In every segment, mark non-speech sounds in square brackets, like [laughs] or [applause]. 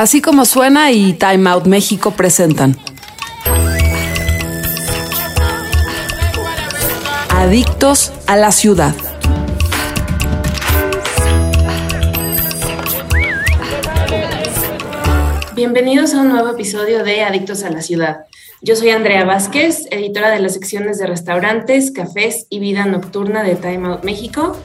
Así como suena y Time Out México presentan. Adictos a la ciudad. Bienvenidos a un nuevo episodio de Adictos a la Ciudad. Yo soy Andrea Vázquez, editora de las secciones de restaurantes, cafés y vida nocturna de Time Out México.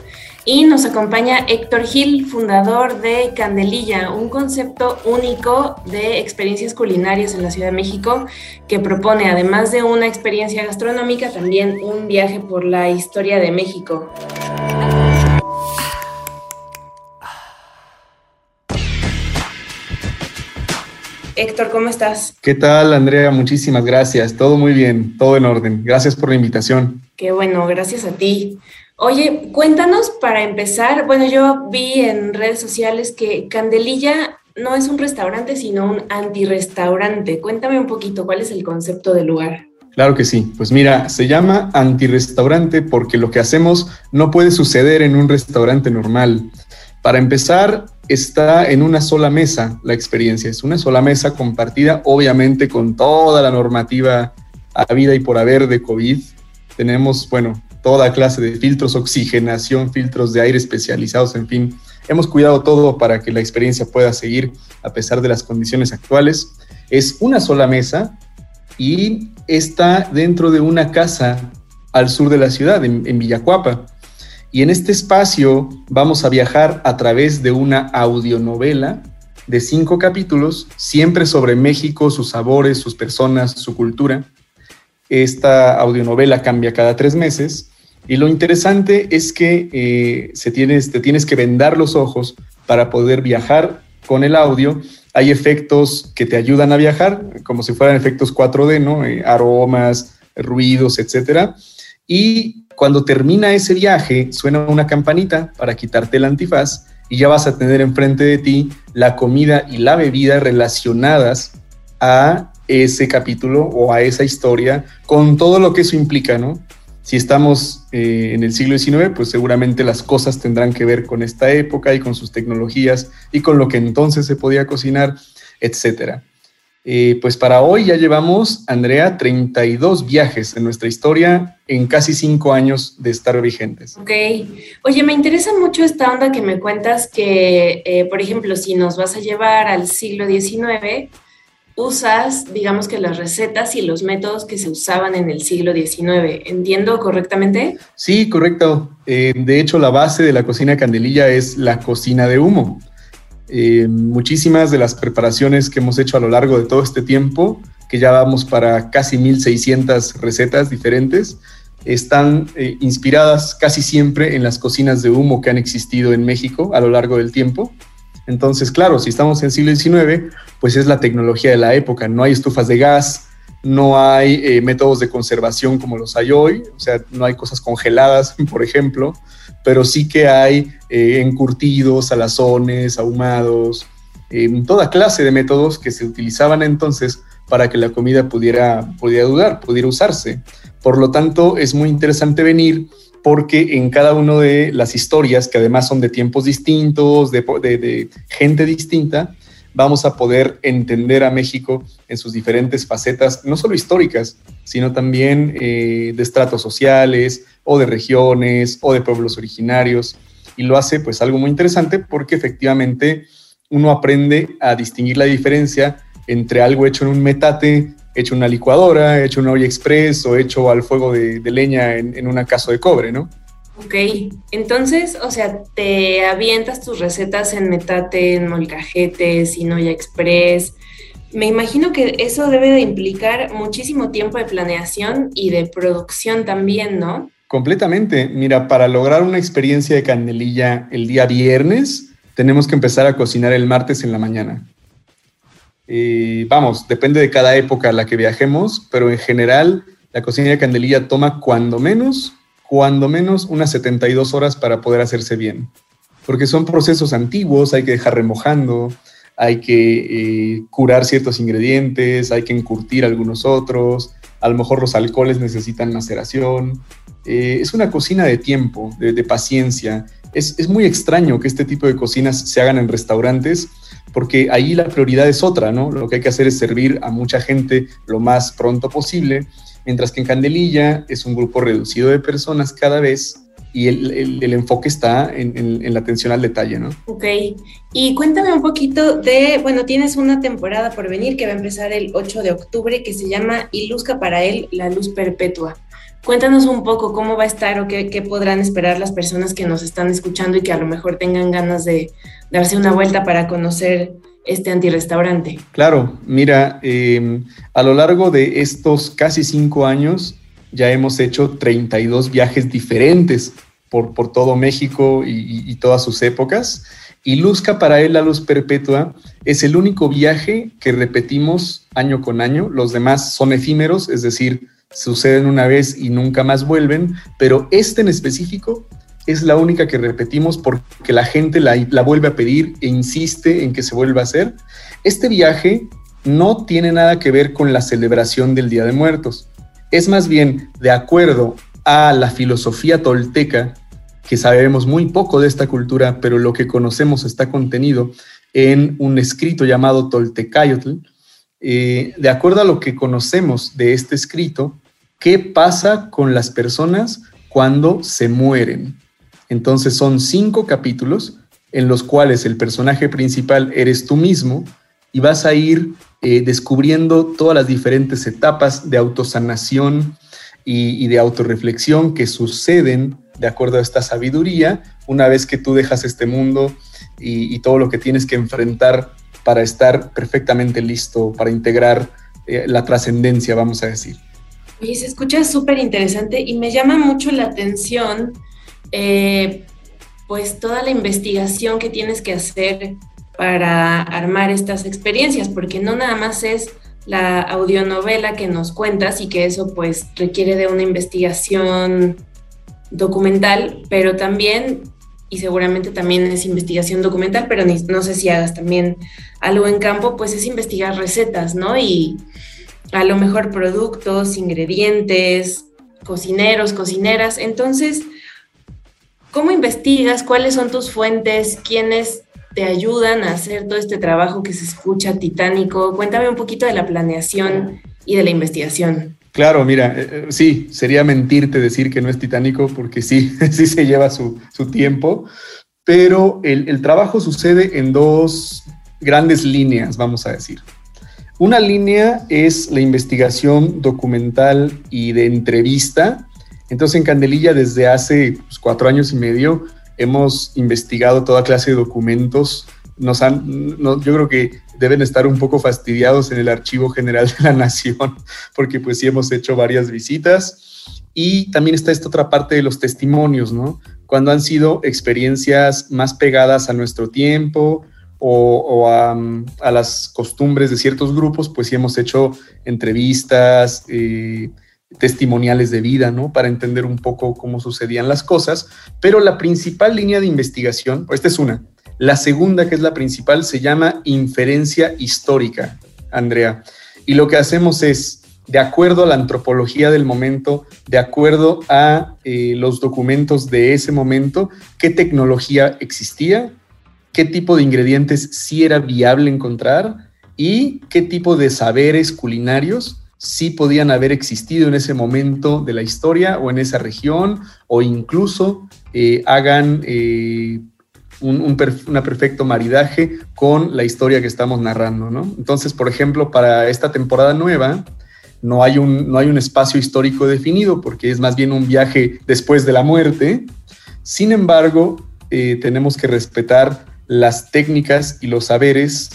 Y nos acompaña Héctor Gil, fundador de Candelilla, un concepto único de experiencias culinarias en la Ciudad de México que propone, además de una experiencia gastronómica, también un viaje por la historia de México. Héctor, ¿cómo estás? ¿Qué tal, Andrea? Muchísimas gracias. Todo muy bien, todo en orden. Gracias por la invitación. Qué bueno, gracias a ti. Oye, cuéntanos para empezar, bueno, yo vi en redes sociales que Candelilla no es un restaurante, sino un antirrestaurante. Cuéntame un poquito cuál es el concepto del lugar. Claro que sí. Pues mira, se llama antirrestaurante porque lo que hacemos no puede suceder en un restaurante normal. Para empezar, está en una sola mesa la experiencia. Es una sola mesa compartida, obviamente con toda la normativa a vida y por haber de COVID. Tenemos, bueno, toda clase de filtros, oxigenación, filtros de aire especializados, en fin. Hemos cuidado todo para que la experiencia pueda seguir a pesar de las condiciones actuales. Es una sola mesa y está dentro de una casa al sur de la ciudad, en, en Villacuapa. Y en este espacio vamos a viajar a través de una audionovela de cinco capítulos, siempre sobre México, sus sabores, sus personas, su cultura. Esta audionovela cambia cada tres meses y lo interesante es que eh, se tienes, te tienes que vendar los ojos para poder viajar con el audio. Hay efectos que te ayudan a viajar, como si fueran efectos 4D, ¿no? Eh, aromas, ruidos, etcétera. Y cuando termina ese viaje, suena una campanita para quitarte el antifaz y ya vas a tener enfrente de ti la comida y la bebida relacionadas a ese capítulo o a esa historia, con todo lo que eso implica, ¿no? Si estamos eh, en el siglo XIX, pues seguramente las cosas tendrán que ver con esta época y con sus tecnologías y con lo que entonces se podía cocinar, etcétera. Eh, pues para hoy ya llevamos, Andrea, 32 viajes en nuestra historia en casi cinco años de estar vigentes. Ok. Oye, me interesa mucho esta onda que me cuentas que, eh, por ejemplo, si nos vas a llevar al siglo XIX, usas, digamos que las recetas y los métodos que se usaban en el siglo XIX. ¿Entiendo correctamente? Sí, correcto. Eh, de hecho, la base de la cocina candelilla es la cocina de humo. Eh, muchísimas de las preparaciones que hemos hecho a lo largo de todo este tiempo, que ya vamos para casi 1600 recetas diferentes, están eh, inspiradas casi siempre en las cocinas de humo que han existido en México a lo largo del tiempo. Entonces, claro, si estamos en siglo XIX, pues es la tecnología de la época. No hay estufas de gas, no hay eh, métodos de conservación como los hay hoy, o sea, no hay cosas congeladas, [laughs] por ejemplo, pero sí que hay eh, encurtidos, salazones, ahumados, eh, toda clase de métodos que se utilizaban entonces para que la comida pudiera, pudiera dudar, pudiera usarse. Por lo tanto, es muy interesante venir porque en cada una de las historias, que además son de tiempos distintos, de, gente distinta, vamos a poder entender a México en sus diferentes facetas, no solo históricas, sino también eh, de estratos sociales o de regiones o de pueblos originarios. Y lo hace pues algo muy interesante porque efectivamente uno aprende a distinguir la diferencia entre algo hecho en un metate hecho una licuadora, hecho una olla express o hecho al fuego de, leña en, en, una casa de cobre, ¿no? Ok, entonces, o sea, te avientas tus recetas en metate, en molcajetes, en olla express. Me imagino que eso debe de implicar muchísimo tiempo de planeación y de producción también, ¿no? Completamente. Mira, para lograr una experiencia de candelilla el día viernes, tenemos que empezar a cocinar el martes en la mañana vamos, depende de cada época a la que viajemos, pero en general la cocina de candelilla toma cuando menos, cuando menos unas 72 horas para poder hacerse bien. Porque son procesos antiguos, hay que dejar remojando, hay que eh, curar ciertos ingredientes, hay que encurtir algunos otros, a lo mejor los alcoholes necesitan maceración. Eh, es una cocina de tiempo, de, paciencia. Es, es muy extraño que este tipo de cocinas se hagan en restaurantes porque ahí la prioridad es otra, ¿no? Lo que hay que hacer es servir a mucha gente lo más pronto posible, mientras que en Candelilla es un grupo reducido de personas cada vez y el, el, enfoque está en, en, la atención al detalle, ¿no? Ok, y cuéntame un poquito de, bueno, tienes una temporada por venir que va a empezar el 8 de octubre que se llama Y Luzca para él, la luz perpetua. Cuéntanos un poco cómo va a estar o qué, podrán esperar las personas que nos están escuchando y que a lo mejor tengan ganas de darse una vuelta para conocer este antirrestaurante. Claro, mira, eh, a lo largo de estos casi cinco años ya hemos hecho 32 viajes diferentes por, por todo México y, todas sus épocas. Y Luzca para él, la luz perpetua, es el único viaje que repetimos año con año. Los demás son efímeros, es decir, suceden una vez y nunca más vuelven, pero este en específico es la única que repetimos porque la gente la, la, vuelve a pedir e insiste en que se vuelva a hacer. Este viaje no tiene nada que ver con la celebración del Día de Muertos. Es más bien de acuerdo a la filosofía tolteca, que sabemos muy poco de esta cultura, pero lo que conocemos está contenido en un escrito llamado Toltecayotl. Eh, de acuerdo a lo que conocemos de este escrito, ¿qué pasa con las personas cuando se mueren? Entonces son cinco capítulos en los cuales el personaje principal eres tú mismo y vas a ir eh, descubriendo todas las diferentes etapas de autosanación, y, de autorreflexión que suceden de acuerdo a esta sabiduría una vez que tú dejas este mundo y, todo lo que tienes que enfrentar para estar perfectamente listo, para integrar eh, la trascendencia, vamos a decir. Oye, se escucha súper interesante y me llama mucho la atención, eh, pues toda la investigación que tienes que hacer para armar estas experiencias, porque no nada más es la audionovela que nos cuentas y que eso pues requiere de una investigación documental, pero también, y seguramente también es investigación documental, pero no sé si hagas también algo en campo, pues es investigar recetas, ¿no? Y a lo mejor productos, ingredientes, cocineros, cocineras. Entonces, ¿cómo investigas? ¿Cuáles son tus fuentes? ¿Quiénes te ayudan a hacer todo este trabajo que se escucha titánico. Cuéntame un poquito de la planeación y de la investigación. Claro, mira, eh, eh, sí, sería mentirte decir que no es titánico porque sí, [laughs] sí se lleva su, tiempo, pero el, el trabajo sucede en dos grandes líneas, vamos a decir. Una línea es la investigación documental y de entrevista. Entonces en Candelilla desde hace pues, cuatro años y medio hemos investigado toda clase de documentos. Nos han, yo creo que deben estar un poco fastidiados en el Archivo General de la Nación, porque pues sí hemos hecho varias visitas. Y también está esta otra parte de los testimonios, ¿no? Cuando han sido experiencias más pegadas a nuestro tiempo o, a, las costumbres de ciertos grupos, pues sí hemos hecho entrevistas, eh, testimoniales de vida, ¿no? Para entender un poco cómo sucedían las cosas. Pero la principal línea de investigación, esta es una. La segunda, que es la principal, se llama inferencia histórica, Andrea. Y lo que hacemos es, de acuerdo a la antropología del momento, de acuerdo a eh, los documentos de ese momento, qué tecnología existía, qué tipo de ingredientes sí era viable encontrar y qué tipo de saberes culinarios sí podían haber existido en ese momento de la historia o en esa región, o incluso eh, hagan eh, un, perfecto maridaje con la historia que estamos narrando. ¿no? Entonces, por ejemplo, para esta temporada nueva, no hay, un, no hay un espacio histórico definido porque es más bien un viaje después de la muerte. Sin embargo, eh, tenemos que respetar las técnicas y los saberes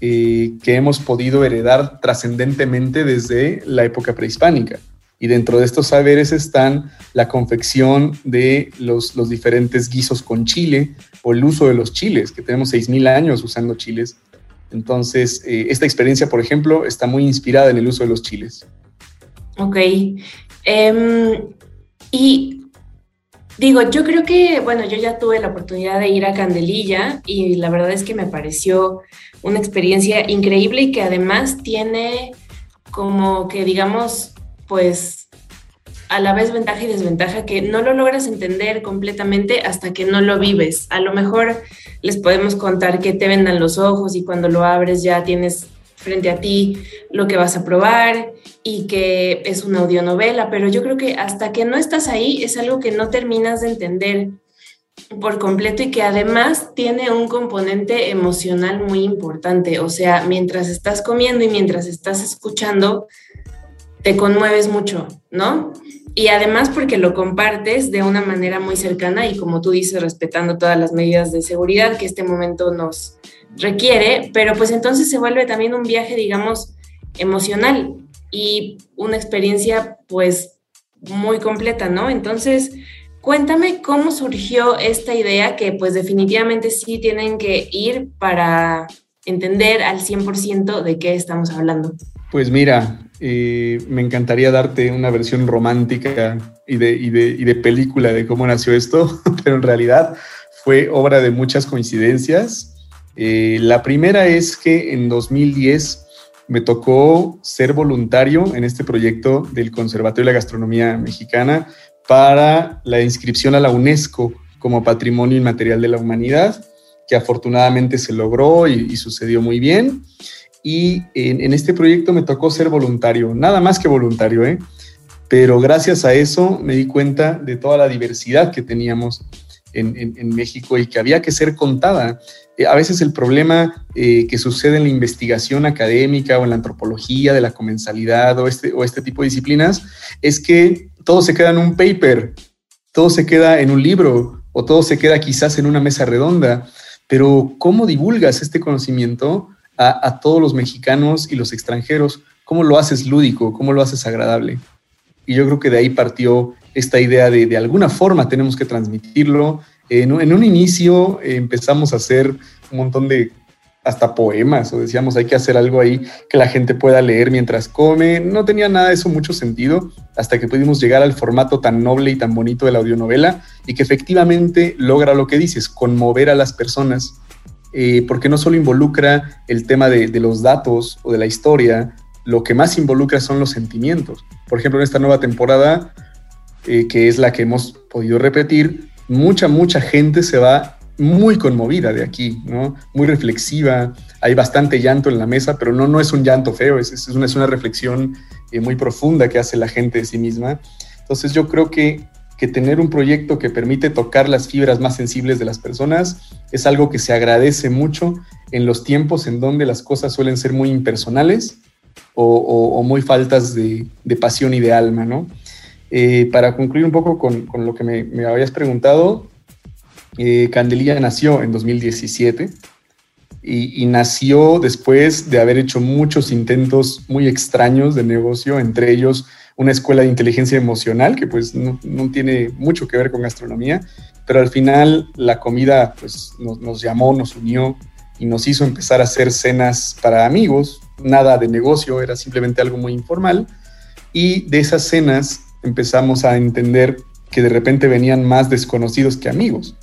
eh, que hemos podido heredar trascendentemente desde la época prehispánica. Y dentro de estos saberes están la confección de los, los diferentes guisos con chile o el uso de los chiles, que tenemos 6.000 años usando chiles. Entonces, eh, esta experiencia, por ejemplo, está muy inspirada en el uso de los chiles. Ok. Em, y Digo, yo creo que, bueno, yo ya tuve la oportunidad de ir a Candelilla y la verdad es que me pareció una experiencia increíble y que además tiene como que, digamos, pues a la vez ventaja y desventaja que no lo logras entender completamente hasta que no lo vives. A lo mejor les podemos contar que te vendan los ojos y cuando lo abres ya tienes frente a ti lo que vas a probar y que es una audionovela, pero yo creo que hasta que no estás ahí es algo que no terminas de entender por completo y que además tiene un componente emocional muy importante. O sea, mientras estás comiendo y mientras estás escuchando, te conmueves mucho, ¿no? Y además porque lo compartes de una manera muy cercana y como tú dices, respetando todas las medidas de seguridad que este momento nos requiere, pero pues entonces se vuelve también un viaje, digamos, emocional y una experiencia pues muy completa, ¿no? Entonces, Cuéntame cómo surgió esta idea que pues definitivamente sí tienen que ir para entender al 100% de qué estamos hablando. Pues mira, eh, me encantaría darte una versión romántica y de, y, de, y de película de cómo nació esto, [laughs] pero en realidad fue obra de muchas coincidencias. Eh, la primera es que en 2010 me tocó ser voluntario en este proyecto del Conservatorio de la Gastronomía Mexicana para la inscripción a la UNESCO como Patrimonio Inmaterial de la Humanidad, que afortunadamente se logró y, sucedió muy bien. Y en, este proyecto me tocó ser voluntario, nada más que voluntario, ¿eh? pero gracias a eso me di cuenta de toda la diversidad que teníamos en, México y que había que ser contada. Eh, a veces el problema eh, que sucede en la investigación académica o en la antropología de la comensalidad o este, o este tipo de disciplinas es que todo se queda en un paper, todo se queda en un libro o todo se queda quizás en una mesa redonda, pero ¿cómo divulgas este conocimiento a, todos los mexicanos y los extranjeros? ¿Cómo lo haces lúdico? ¿Cómo lo haces agradable? Y yo creo que de ahí partió esta idea de de alguna forma tenemos que transmitirlo. En, un inicio eh, empezamos a hacer un montón de hasta poemas o decíamos hay que hacer algo ahí que la gente pueda leer mientras come. No tenía nada de eso mucho sentido hasta que pudimos llegar al formato tan noble y tan bonito de la audionovela y que efectivamente logra lo que dices, conmover a las personas, eh, porque no solo involucra el tema de, los datos o de la historia, lo que más involucra son los sentimientos. Por ejemplo, en esta nueva temporada, eh, que es la que hemos podido repetir, mucha, mucha gente se va muy conmovida de aquí, ¿no? Muy reflexiva, hay bastante llanto en la mesa, pero no, no es un llanto feo, es, es, una, es una reflexión eh, muy profunda que hace la gente de sí misma. Entonces yo creo que, que tener un proyecto que permite tocar las fibras más sensibles de las personas es algo que se agradece mucho en los tiempos en donde las cosas suelen ser muy impersonales o, muy faltas de, de, pasión y de alma, ¿no? Eh, para concluir un poco con, con lo que me, habías preguntado, eh, Candelilla nació en 2017 y, nació después de haber hecho muchos intentos muy extraños de negocio, entre ellos una escuela de inteligencia emocional que pues no, tiene mucho que ver con gastronomía, pero al final la comida pues nos llamó, nos unió y nos hizo empezar a hacer cenas para amigos, nada de negocio, era simplemente algo muy informal. Y de esas cenas empezamos a entender que de repente venían más desconocidos que amigos.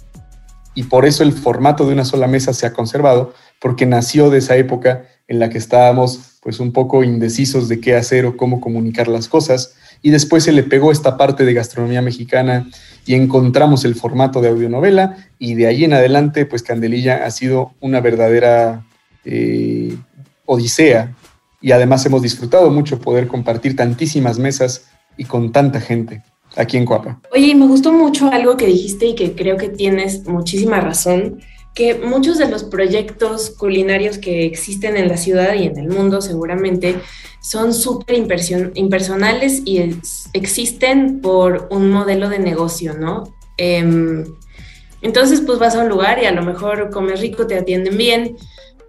Y por eso el formato de una sola mesa se ha conservado, porque nació de esa época en la que estábamos pues un poco indecisos de qué hacer o cómo comunicar las cosas, y después se le pegó esta parte de gastronomía mexicana y encontramos el formato de audionovela, y de ahí en adelante pues Candelilla ha sido una verdadera eh, odisea, y además hemos disfrutado mucho poder compartir tantísimas mesas y con tanta gente aquí en Coapa. Oye, me gustó mucho algo que dijiste y que creo que tienes muchísima razón, que muchos de los proyectos culinarios que existen en la ciudad y en el mundo seguramente son súper impersonales y existen por un modelo de negocio, ¿no? Em, entonces, pues vas a un lugar y a lo mejor comes rico, te atienden bien,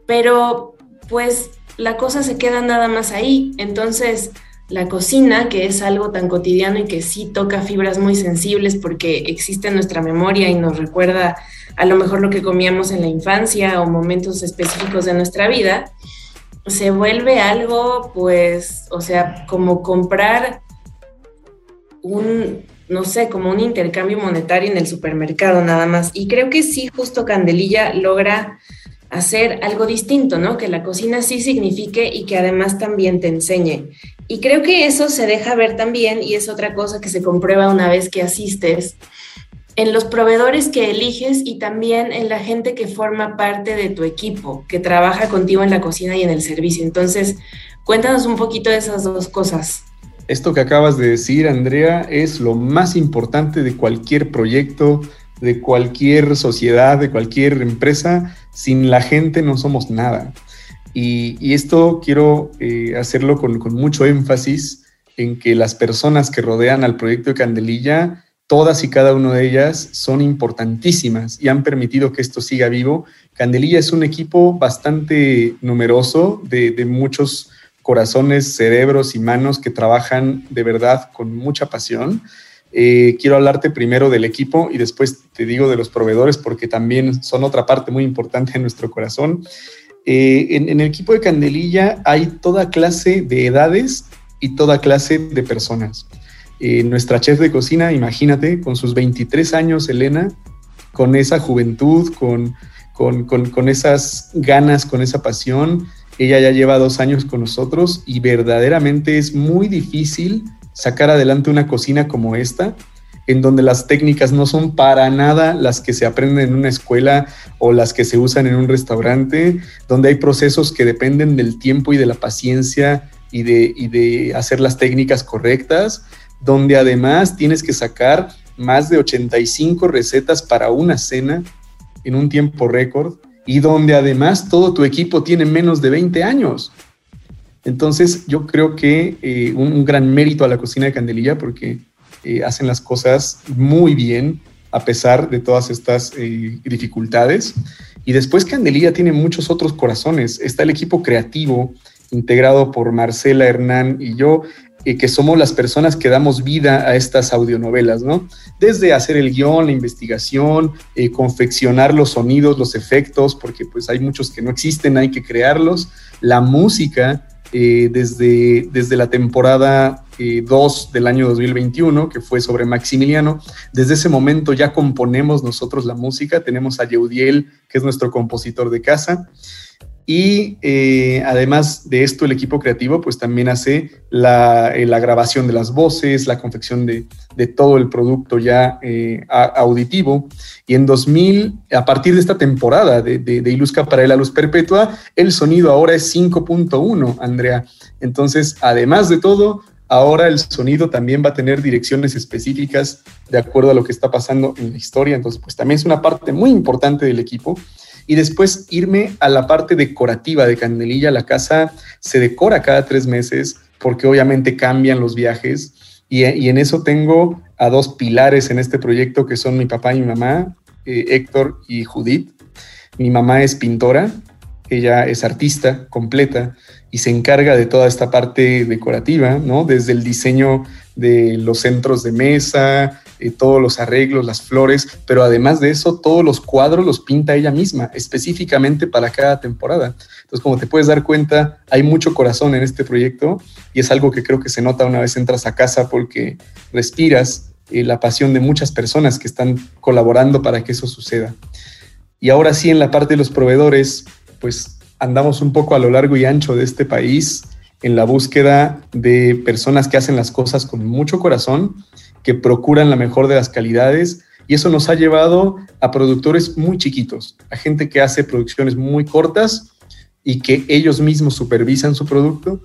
pero pues la cosa se queda nada más ahí. Entonces, la cocina, que es algo tan cotidiano y que sí toca fibras muy sensibles porque existe en nuestra memoria y nos recuerda a lo mejor lo que comíamos en la infancia o momentos específicos de nuestra vida, se vuelve algo, pues, o sea, como comprar un, no sé, como un intercambio monetario en el supermercado nada más. Y creo que sí, justo Candelilla logra hacer algo distinto, ¿no? Que la cocina sí signifique y que además también te enseñe. Y creo que eso se deja ver también y es otra cosa que se comprueba una vez que asistes en los proveedores que eliges y también en la gente que forma parte de tu equipo, que trabaja contigo en la cocina y en el servicio. Entonces, cuéntanos un poquito de esas dos cosas. Esto que acabas de decir, Andrea, es lo más importante de cualquier proyecto, de cualquier sociedad, de cualquier empresa. Sin la gente no somos nada. Y, esto quiero eh, hacerlo con, mucho énfasis en que las personas que rodean al proyecto de Candelilla todas y cada una de ellas son importantísimas y han permitido que esto siga vivo. Candelilla es un equipo bastante numeroso de, muchos corazones, cerebros y manos que trabajan de verdad con mucha pasión. Eh, quiero hablarte primero del equipo y después te digo de los proveedores porque también son otra parte muy importante de nuestro corazón. Eh, en, el equipo de Candelilla hay toda clase de edades y toda clase de personas. Eh, nuestra chef de cocina, imagínate, con sus 23 años, Elena, con esa juventud, con, con, esas ganas, con esa pasión. Ella ya lleva dos años con nosotros y verdaderamente es muy difícil sacar adelante una cocina como esta, en donde las técnicas no son para nada las que se aprenden en una escuela o las que se usan en un restaurante, donde hay procesos que dependen del tiempo y de la paciencia y de, y de hacer las técnicas correctas donde además tienes que sacar más de 85 recetas para una cena en un tiempo récord y donde además todo tu equipo tiene menos de 20 años. Entonces yo creo que eh, un, gran mérito a la cocina de Candelilla porque eh, hacen las cosas muy bien a pesar de todas estas eh, dificultades. Y después Candelilla tiene muchos otros corazones. Está el equipo creativo integrado por Marcela Hernán y yo, y que somos las personas que damos vida a estas audionovelas, ¿no? Desde hacer el guion, la investigación, eh, confeccionar los sonidos, los efectos, porque pues hay muchos que no existen, hay que crearlos, la música, eh, desde, desde la temporada 2 eh, del año 2021, que fue sobre Maximiliano. Desde ese momento ya componemos nosotros la música, tenemos a Yeudiel, que es nuestro compositor de casa. Y eh, además de esto, el equipo creativo pues también hace la, eh, grabación de las voces, la confección de, todo el producto ya eh, auditivo. Y en 2000, a partir de esta temporada de, de, de Iluzca para la Luz Perpetua, el sonido ahora es 5.1, Andrea. Entonces, además de todo, ahora el sonido también va a tener direcciones específicas de acuerdo a lo que está pasando en la historia. Entonces, pues también es una parte muy importante del equipo y después irme a la parte decorativa de Candelilla. La casa se decora cada tres meses porque obviamente cambian los viajes y, en eso tengo a dos pilares en este proyecto que son mi papá y mi mamá, eh, Héctor y Judith. Mi mamá es pintora, ella es artista completa y se encarga de toda esta parte decorativa, ¿no? Desde el diseño de los centros de mesa, eh, todos los arreglos, las flores, pero además de eso, todos los cuadros los pinta ella misma, específicamente para cada temporada. Entonces, como te puedes dar cuenta, hay mucho corazón en este proyecto y es algo que creo que se nota una vez entras a casa porque respiras eh, la pasión de muchas personas que están colaborando para que eso suceda. Y ahora sí, en la parte de los proveedores, pues andamos un poco a lo largo y ancho de este país en la búsqueda de personas que hacen las cosas con mucho corazón que procuran la mejor de las calidades y eso nos ha llevado a productores muy chiquitos, a gente que hace producciones muy cortas y que ellos mismos supervisan su producto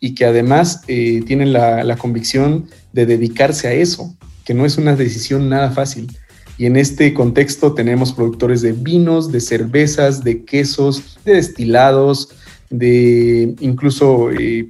y que además eh, tienen la, convicción de dedicarse a eso, que no es una decisión nada fácil. Y en este contexto tenemos productores de vinos, de cervezas, de quesos, de destilados, de incluso eh,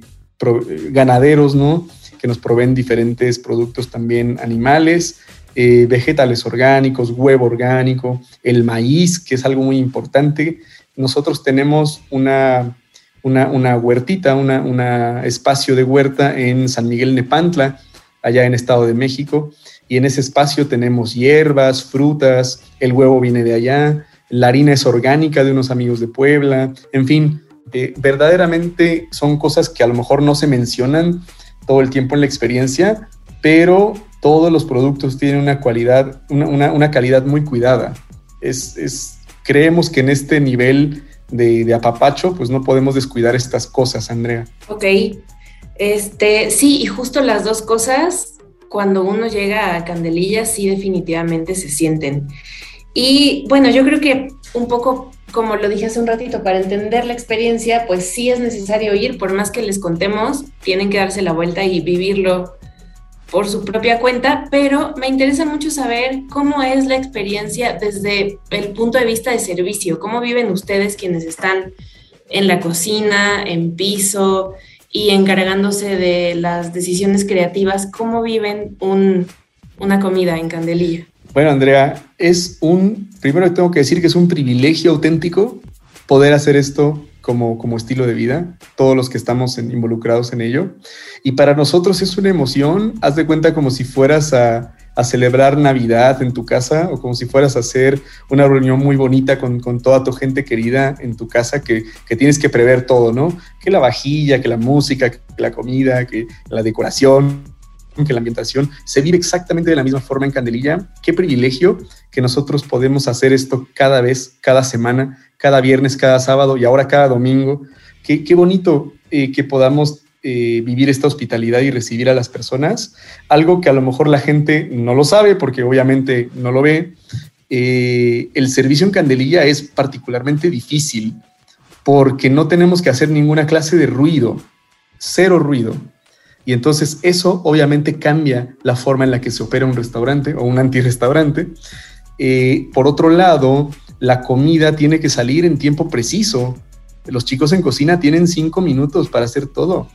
ganaderos, ¿no? Que nos proveen diferentes productos también animales, eh, vegetales orgánicos, huevo orgánico, el maíz, que es algo muy importante. Nosotros tenemos una, una, huertita, un una espacio de huerta en San Miguel Nepantla, allá en Estado de México, y en ese espacio tenemos hierbas, frutas, el huevo viene de allá, la harina es orgánica de unos amigos de Puebla, en fin, eh, verdaderamente son cosas que a lo mejor no se mencionan todo el tiempo en la experiencia, pero todos los productos tienen una calidad, una, calidad muy cuidada. Es, creemos que en este nivel de, apapacho, pues no podemos descuidar estas cosas, Andrea. Ok. Este, sí, y justo las dos cosas, cuando uno llega a Candelilla, sí definitivamente se sienten. Y bueno, yo creo que un poco como lo dije hace un ratito, para entender la experiencia, pues sí es necesario ir, por más que les contemos, tienen que darse la vuelta y vivirlo por su propia cuenta, pero me interesa mucho saber cómo es la experiencia desde el punto de vista de servicio, cómo viven ustedes quienes están en la cocina, en piso y encargándose de las decisiones creativas, cómo viven una comida en Candelilla. Bueno, Andrea, es un, primero tengo que decir que es un privilegio auténtico poder hacer esto como, como estilo de vida, todos los que estamos involucrados en ello. Y para nosotros es una emoción, haz de cuenta como si fueras a, celebrar Navidad en tu casa o como si fueras a hacer una reunión muy bonita con, toda tu gente querida en tu casa que, que, tienes que prever todo, ¿no? Que la vajilla, que la música, que la comida, que la decoración que la ambientación se vive exactamente de la misma forma en Candelilla. Qué privilegio que nosotros podemos hacer esto cada vez, cada semana, cada viernes, cada sábado y ahora cada domingo. Qué, qué bonito eh, que podamos eh, vivir esta hospitalidad y recibir a las personas. Algo que a lo mejor la gente no lo sabe porque obviamente no lo ve. Eh, el servicio en Candelilla es particularmente difícil porque no tenemos que hacer ninguna clase de ruido, cero ruido. Y entonces eso obviamente cambia la forma en la que se opera un restaurante o un antirrestaurante. Eh, por otro lado, la comida tiene que salir en tiempo preciso. Los chicos en cocina tienen cinco minutos para hacer todo.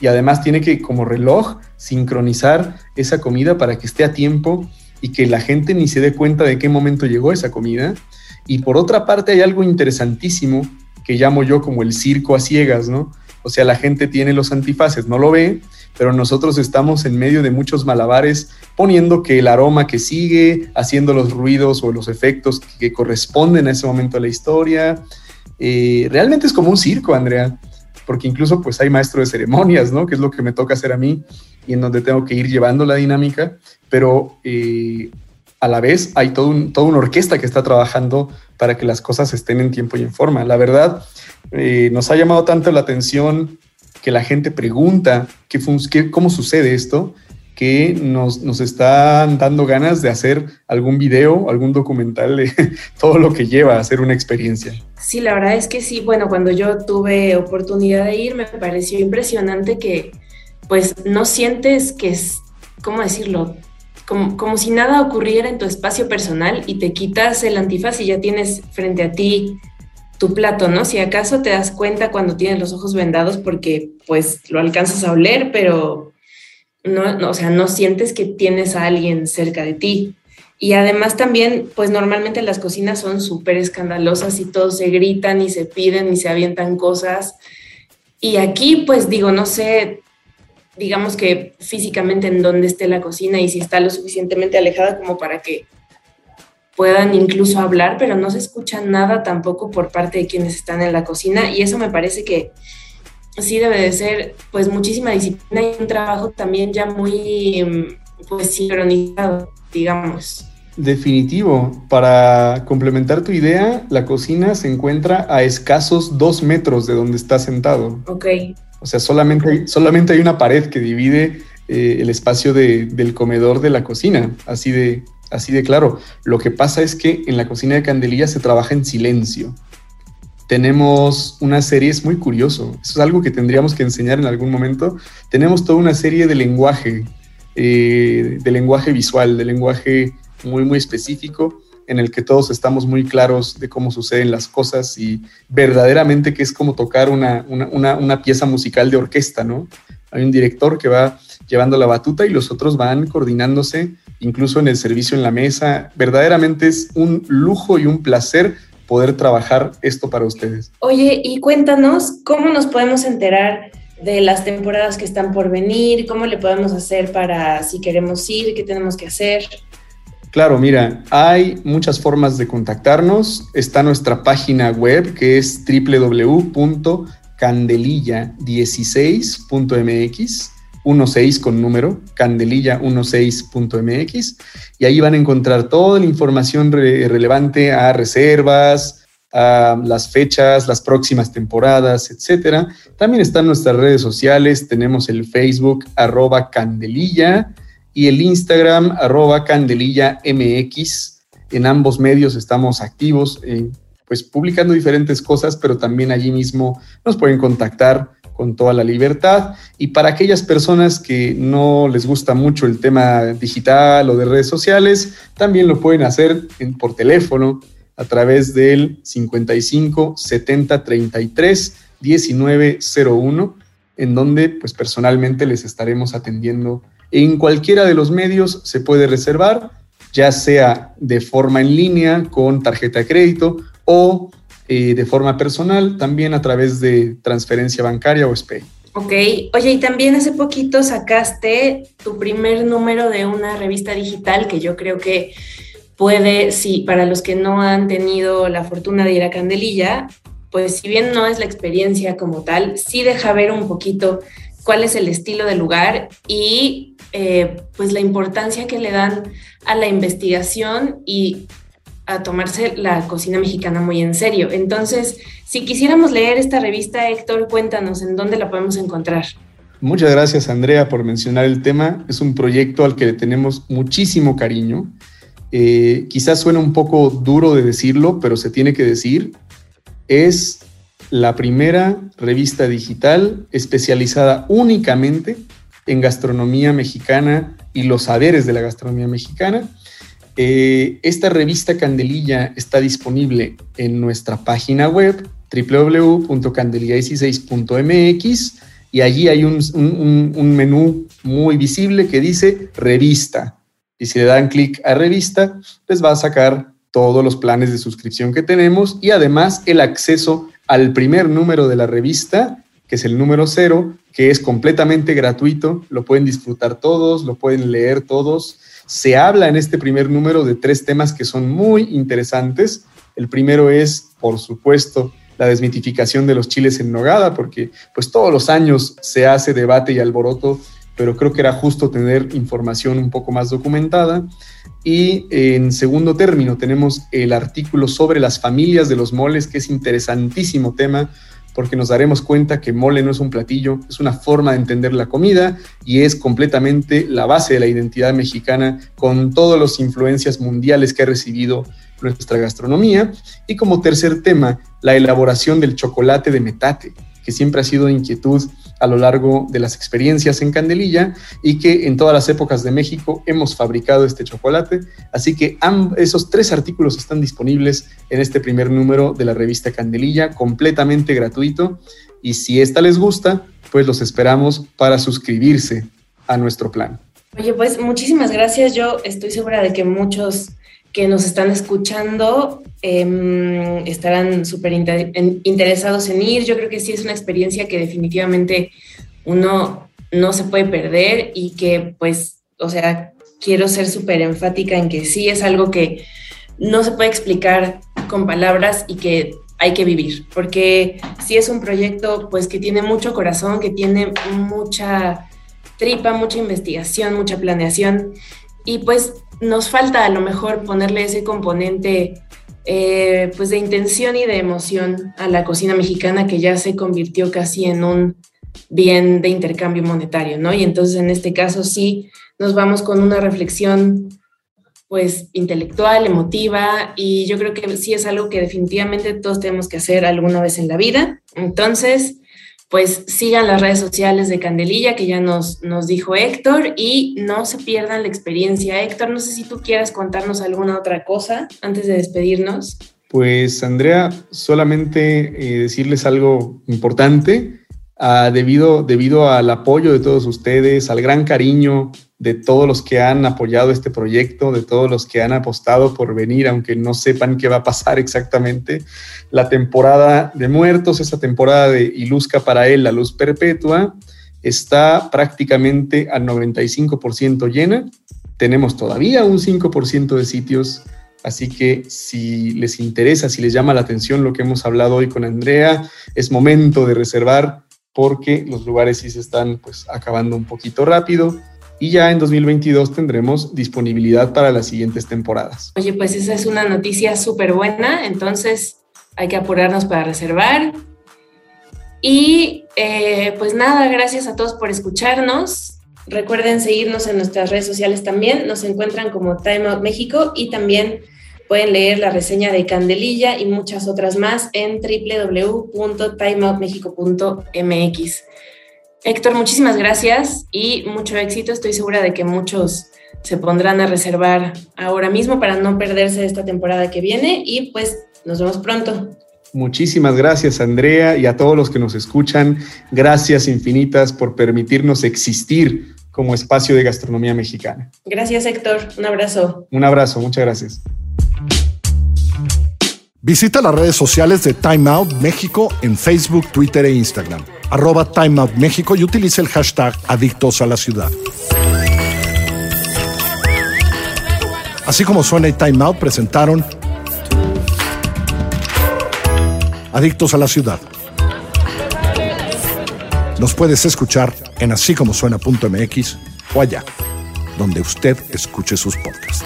Y además tiene que, como reloj, sincronizar esa comida para que esté a tiempo y que la gente ni se dé cuenta de qué momento llegó esa comida. Y por otra parte hay algo interesantísimo que llamo yo como el circo a ciegas, ¿no? O sea, la gente tiene los antifaces, no lo ve, pero nosotros estamos en medio de muchos malabares, poniendo que el aroma que sigue, haciendo los ruidos o los efectos que corresponden a ese momento de la historia. Eh, realmente es como un circo, Andrea, porque incluso pues hay maestro de ceremonias, ¿no? Que es lo que me toca hacer a mí y en donde tengo que ir llevando la dinámica, pero eh, a la vez hay todo toda una orquesta que está trabajando para que las cosas estén en tiempo y en forma. La verdad, eh, nos ha llamado tanto la atención que la gente pregunta cómo sucede esto, que nos, nos, están dando ganas de hacer algún video, algún documental de [laughs] todo lo que lleva a hacer una experiencia. Sí, la verdad es que sí, bueno, cuando yo tuve oportunidad de ir, me pareció impresionante que pues no sientes que es, ¿cómo decirlo? Como, como si nada ocurriera en tu espacio personal y te quitas el antifaz y ya tienes frente a ti tu plato, ¿no? Si acaso te das cuenta cuando tienes los ojos vendados porque pues lo alcanzas a oler, pero no, o sea, no sientes que tienes a alguien cerca de ti. Y además también, pues normalmente las cocinas son súper escandalosas y todos se gritan y se piden y se avientan cosas. Y aquí, pues digo, no sé, digamos que físicamente en dónde esté la cocina y si está lo suficientemente alejada como para que puedan incluso hablar, pero no se escucha nada tampoco por parte de quienes están en la cocina y eso me parece que sí debe de ser pues muchísima disciplina y un trabajo también ya muy pues sincronizado, digamos. Definitivo. Para complementar tu idea, la cocina se encuentra a escasos dos metros de donde está sentado. Ok. O sea, solamente hay, solamente hay una pared que divide eh, el espacio del comedor de la cocina, así de, así de claro. Lo que pasa es que en la cocina de Candelilla se trabaja en silencio. Tenemos una serie, es muy curioso, eso es algo que tendríamos que enseñar en algún momento. Tenemos toda una serie de lenguaje, eh, de lenguaje visual, de lenguaje muy, muy específico, en el que todos estamos muy claros de cómo suceden las cosas y verdaderamente que es como tocar una, una, una pieza musical de orquesta, ¿no? Hay un director que va llevando la batuta y los otros van coordinándose incluso en el servicio en la mesa. Verdaderamente es un lujo y un placer poder trabajar esto para ustedes. Oye, y cuéntanos cómo nos podemos enterar de las temporadas que están por venir, cómo le podemos hacer para si queremos ir, qué tenemos que hacer. Claro, mira, hay muchas formas de contactarnos. Está nuestra página web que es www.candelilla16.mx 16 con número, candelilla16.mx, y ahí van a encontrar toda la información relevante a reservas, a las fechas, las próximas temporadas, etcétera. También están nuestras redes sociales, tenemos el Facebook arroba candelilla y el Instagram arroba candelilla mx. En ambos medios estamos activos, eh, pues publicando diferentes cosas, pero también allí mismo nos pueden contactar con toda la libertad. Y para aquellas personas que no les gusta mucho el tema digital o de redes sociales, también lo pueden hacer por teléfono a través del 55 70 33 1901, en donde pues personalmente les estaremos atendiendo. En cualquiera de los medios se puede reservar, ya sea de forma en línea con tarjeta de crédito o eh, de forma personal, también a través de transferencia bancaria o SPAY. Ok, oye, y también hace poquito sacaste tu primer número de una revista digital que yo creo que puede, sí, para los que no han tenido la fortuna de ir a Candelilla, pues si bien no es la experiencia como tal, sí deja ver un poquito cuál es el estilo del lugar y eh, pues la importancia que le dan a la investigación y a tomarse la cocina mexicana muy en serio. Entonces, si quisiéramos leer esta revista, Héctor, cuéntanos en dónde la podemos encontrar. Muchas gracias, Andrea, por mencionar el tema. Es un proyecto al que le tenemos muchísimo cariño. Eh, quizás suena un poco duro de decirlo, pero se tiene que decir. Es la primera revista digital especializada únicamente en gastronomía mexicana y los saberes de la gastronomía mexicana eh, esta revista Candelilla está disponible en nuestra página web www.candelilla16.mx y allí hay un, menú muy visible que dice revista. Y si le dan clic a revista, les va a sacar todos los planes de suscripción que tenemos y además el acceso al primer número de la revista, que es el número cero, que es completamente gratuito, lo pueden disfrutar todos, lo pueden leer todos se habla en este primer número de tres temas que son muy interesantes. El primero es, por supuesto, la desmitificación de los chiles en nogada, porque pues todos los años se hace debate y alboroto, pero creo que era justo tener información un poco más documentada. Y en segundo término tenemos el artículo sobre las familias de los moles, que es interesantísimo tema, porque nos daremos cuenta que mole no es un platillo, es una forma de entender la comida y es completamente la base de la identidad mexicana con todas las influencias mundiales que ha recibido nuestra gastronomía. Y como tercer tema, la elaboración del chocolate de metate, que siempre ha sido inquietud a lo largo de las experiencias en Candelilla y que en todas las épocas de México hemos fabricado este chocolate. Así que esos tres artículos están disponibles en este primer número de la revista Candelilla, completamente gratuito. Y si esta les gusta, pues los esperamos para suscribirse a nuestro plan. Oye, pues muchísimas gracias. Yo estoy segura de que muchos que nos están escuchando em, estarán súper interesados en ir. Yo creo que sí es una experiencia que definitivamente uno no se puede perder y que pues, o sea, quiero ser súper enfática en que sí es algo que no se puede explicar con palabras y que hay que vivir, porque sí es un proyecto pues que tiene mucho corazón, que tiene mucha tripa, mucha investigación, mucha planeación y pues nos falta a lo mejor ponerle ese componente eh, pues de intención y de emoción a la cocina mexicana que ya se convirtió casi en un bien de intercambio monetario, ¿no? Y entonces en este caso sí nos vamos con una reflexión pues intelectual, emotiva y yo creo que sí es algo que definitivamente todos tenemos que hacer alguna vez en la vida. Entonces, pues sigan las redes sociales de Candelilla, que ya nos, nos dijo Héctor, y no se pierdan la experiencia. Héctor, no sé si tú quieras contarnos alguna otra cosa antes de despedirnos. Pues Andrea, solamente eh, decirles algo importante. Ah, debido, debido al apoyo de todos ustedes, al gran cariño de todos los que han apoyado este proyecto, de todos los que han apostado por venir, aunque no sepan qué va a pasar exactamente. La temporada de muertos, esa temporada de Ilusca para él, la luz perpetua, está prácticamente al 95% llena. Tenemos todavía un 5% de sitios, así que si les interesa, si les llama la atención lo que hemos hablado hoy con Andrea, es momento de reservar porque los lugares sí se están pues acabando un poquito rápido y ya en 2022 tendremos disponibilidad para las siguientes temporadas. Oye, pues esa es una noticia súper buena, entonces hay que apurarnos para reservar. Y eh, pues nada, gracias a todos por escucharnos. Recuerden seguirnos en nuestras redes sociales también. Nos encuentran como Time México y también pueden leer la reseña de Candelilla y muchas otras más en www.timeoutmexico.mx. Héctor, muchísimas gracias y mucho éxito. Estoy segura de que muchos se pondrán a reservar ahora mismo para no perderse esta temporada que viene y pues nos vemos pronto. Muchísimas gracias Andrea y a todos los que nos escuchan. Gracias infinitas por permitirnos existir como espacio de gastronomía mexicana. Gracias Héctor, un abrazo. Un abrazo, muchas gracias. Visita las redes sociales de Time Out México en Facebook, Twitter e Instagram. Arroba Time Out México y utilice el hashtag Adictos a la Ciudad. Así como suena y Time Out presentaron Adictos a la Ciudad. Nos puedes escuchar en así como suena.mx o allá, donde usted escuche sus podcasts.